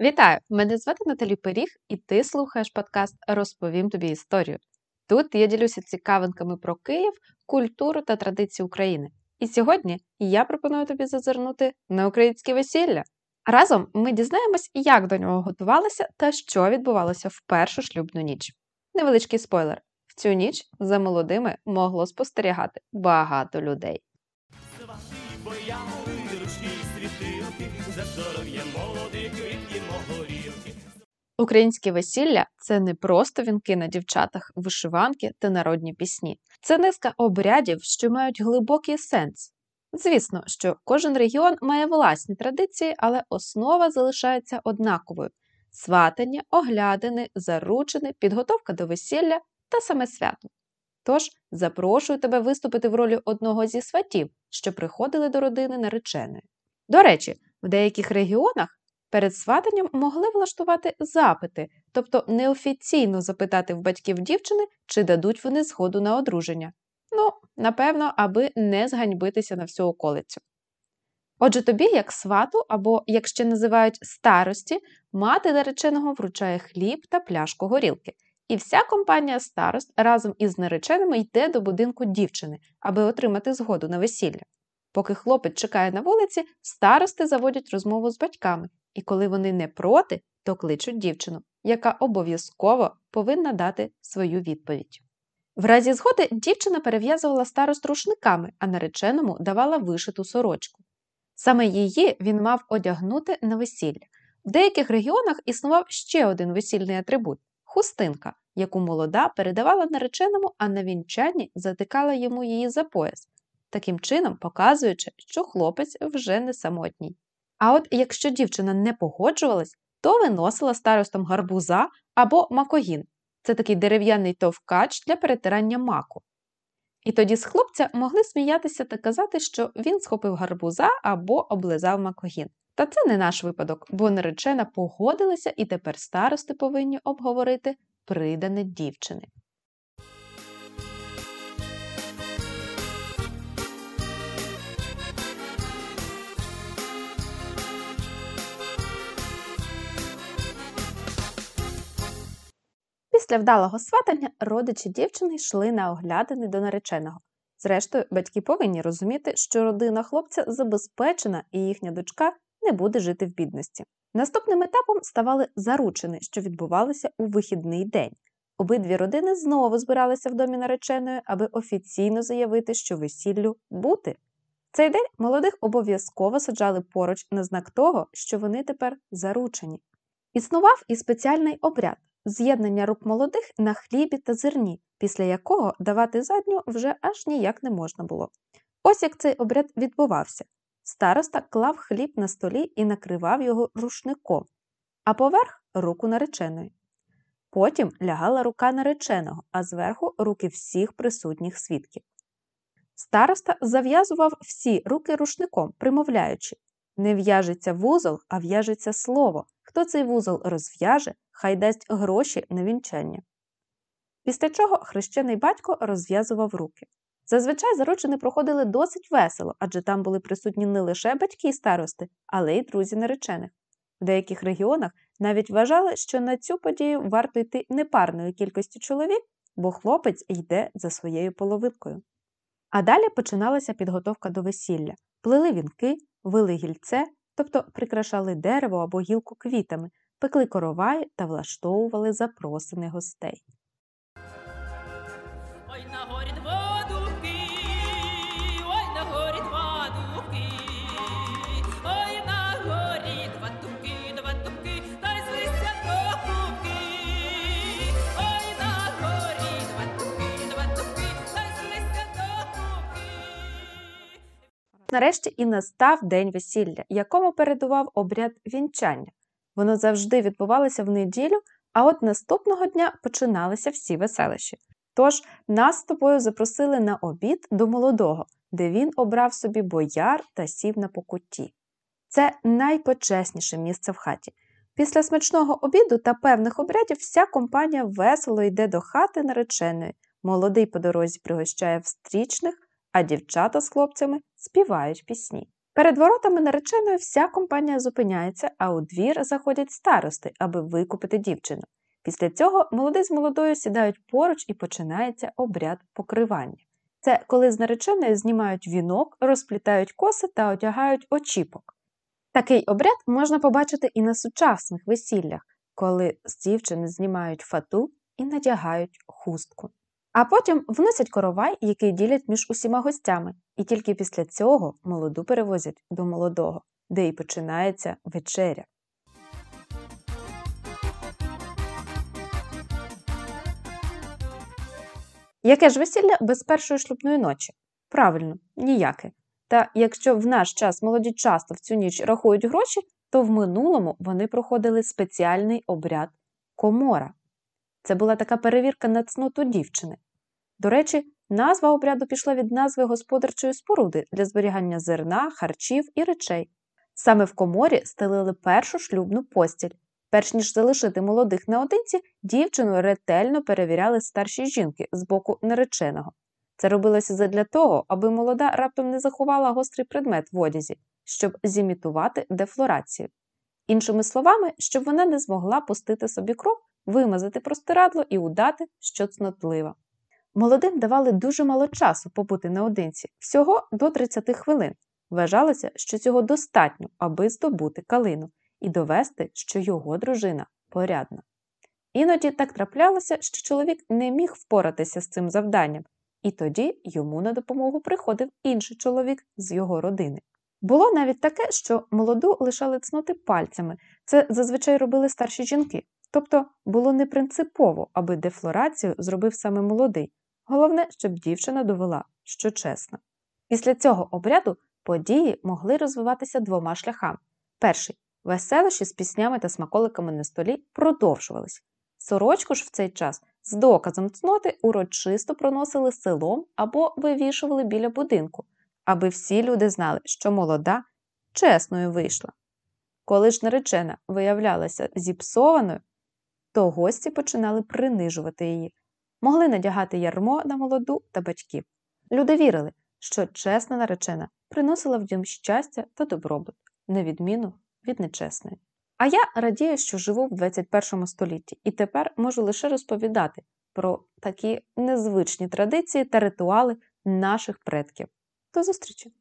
Вітаю! Мене звати Наталі Пиріг, і ти слухаєш подкаст Розповім тобі історію. Тут я ділюся цікавинками про Київ, культуру та традиції України. І сьогодні я пропоную тобі зазирнути на українське весілля. Разом ми дізнаємось, як до нього готувалися та що відбувалося в першу шлюбну ніч. Невеличкий спойлер: в цю ніч за молодими могло спостерігати багато людей. Українське весілля це не просто вінки на дівчатах, вишиванки та народні пісні. Це низка обрядів, що мають глибокий сенс. Звісно, що кожен регіон має власні традиції, але основа залишається однаковою: сватання, оглядини, заручини, підготовка до весілля та саме свято. Тож запрошую тебе виступити в ролі одного зі сватів, що приходили до родини нареченої. До речі, в деяких регіонах перед сватанням могли влаштувати запити, тобто неофіційно запитати в батьків дівчини, чи дадуть вони згоду на одруження. Ну, напевно, аби не зганьбитися на всю околицю. Отже, тобі, як свату, або, як ще називають старості, мати нареченого вручає хліб та пляшку горілки. І вся компанія старост разом із нареченими йде до будинку дівчини, аби отримати згоду на весілля. Поки хлопець чекає на вулиці, старости заводять розмову з батьками, і коли вони не проти, то кличуть дівчину, яка обов'язково повинна дати свою відповідь. В разі згоди дівчина перев'язувала старост рушниками, а нареченому давала вишиту сорочку. Саме її він мав одягнути на весілля. В деяких регіонах існував ще один весільний атрибут хустинка, яку молода передавала нареченому, а на вінчанні затикала йому її за пояс, таким чином показуючи, що хлопець вже не самотній. А от якщо дівчина не погоджувалась, то виносила старостом гарбуза або макогін це такий дерев'яний товкач для перетирання маку. І тоді з хлопця могли сміятися та казати, що він схопив гарбуза або облизав макогін. Та це не наш випадок, бо наречена погодилася і тепер старости повинні обговорити придане дівчини. Після вдалого сватання родичі дівчини йшли на оглядини до нареченого. Зрештою, батьки повинні розуміти, що родина хлопця забезпечена і їхня дочка не буде жити в бідності. Наступним етапом ставали заручини, що відбувалися у вихідний день. Обидві родини знову збиралися в домі нареченої, аби офіційно заявити, що весіллю бути. Цей день молодих обов'язково саджали поруч на знак того, що вони тепер заручені. Існував і спеціальний обряд з'єднання рук молодих на хлібі та зерні, після якого давати задню вже аж ніяк не можна було. Ось як цей обряд відбувався. Староста клав хліб на столі і накривав його рушником, а поверх руку нареченої. Потім лягала рука нареченого, а зверху руки всіх присутніх свідків. Староста зав'язував всі руки рушником, примовляючи не в'яжеться вузол, а в'яжеться слово. Хто цей вузол розв'яже, хай дасть гроші на вінчання. Після чого хрещений батько розв'язував руки. Зазвичай заручини проходили досить весело, адже там були присутні не лише батьки і старости, але й друзі наречених. В деяких регіонах навіть вважали, що на цю подію варто йти непарною кількістю чоловік, бо хлопець йде за своєю половинкою. А далі починалася підготовка до весілля, плели вінки, вили гільце, тобто прикрашали дерево або гілку квітами, пекли коровай та влаштовували запросини гостей. Ой, Нарешті і настав день весілля, якому передував обряд вінчання. Воно завжди відбувалося в неділю, а от наступного дня починалися всі веселищі. Тож нас з тобою запросили на обід до молодого, де він обрав собі бояр та сів на покутті. Це найпочесніше місце в хаті. Після смачного обіду та певних обрядів вся компанія весело йде до хати нареченої. Молодий по дорозі пригощає встрічних, а дівчата з хлопцями співають пісні. Перед воротами нареченої вся компанія зупиняється, а у двір заходять старости, аби викупити дівчину. Після цього молодий з молодою сідають поруч і починається обряд покривання. Це коли з нареченої знімають вінок, розплітають коси та одягають очіпок. Такий обряд можна побачити і на сучасних весіллях, коли з дівчини знімають фату і надягають хустку. А потім вносять коровай, який ділять між усіма гостями, і тільки після цього молоду перевозять до молодого, де і починається вечеря. Яке ж весілля без першої шлюбної ночі? Правильно, ніяке. Та якщо в наш час молоді часто в цю ніч рахують гроші, то в минулому вони проходили спеціальний обряд комора. Це була така перевірка на цноту дівчини. До речі, назва обряду пішла від назви господарчої споруди для зберігання зерна, харчів і речей. Саме в коморі стелили першу шлюбну постіль. Перш ніж залишити молодих наодинці, дівчину ретельно перевіряли старші жінки з боку нареченого. Це робилося задля того, аби молода раптом не заховала гострий предмет в одязі, щоб зімітувати дефлорацію. Іншими словами, щоб вона не змогла пустити собі кров, вимазати простирадло і удати, що цнотлива. Молодим давали дуже мало часу побути наодинці, всього до 30 хвилин. Вважалося, що цього достатньо, аби здобути калину і довести, що його дружина порядна. Іноді так траплялося, що чоловік не міг впоратися з цим завданням, і тоді йому на допомогу приходив інший чоловік з його родини. Було навіть таке, що молоду лишали цнути пальцями, це зазвичай робили старші жінки, тобто було не принципово, аби дефлорацію зробив саме молодий. Головне, щоб дівчина довела, що чесна. Після цього обряду події могли розвиватися двома шляхами. Перший веселощі з піснями та смаколиками на столі продовжувались. Сорочку ж в цей час з доказом цноти урочисто проносили селом або вивішували біля будинку, аби всі люди знали, що молода чесною вийшла. Коли ж наречена виявлялася зіпсованою, то гості починали принижувати її, могли надягати ярмо на молоду та батьків. Люди вірили, що чесна наречена приносила в дім щастя та добробут, на відміну від нечесної. А я радію, що живу в 21 столітті і тепер можу лише розповідати про такі незвичні традиції та ритуали наших предків. До зустрічі!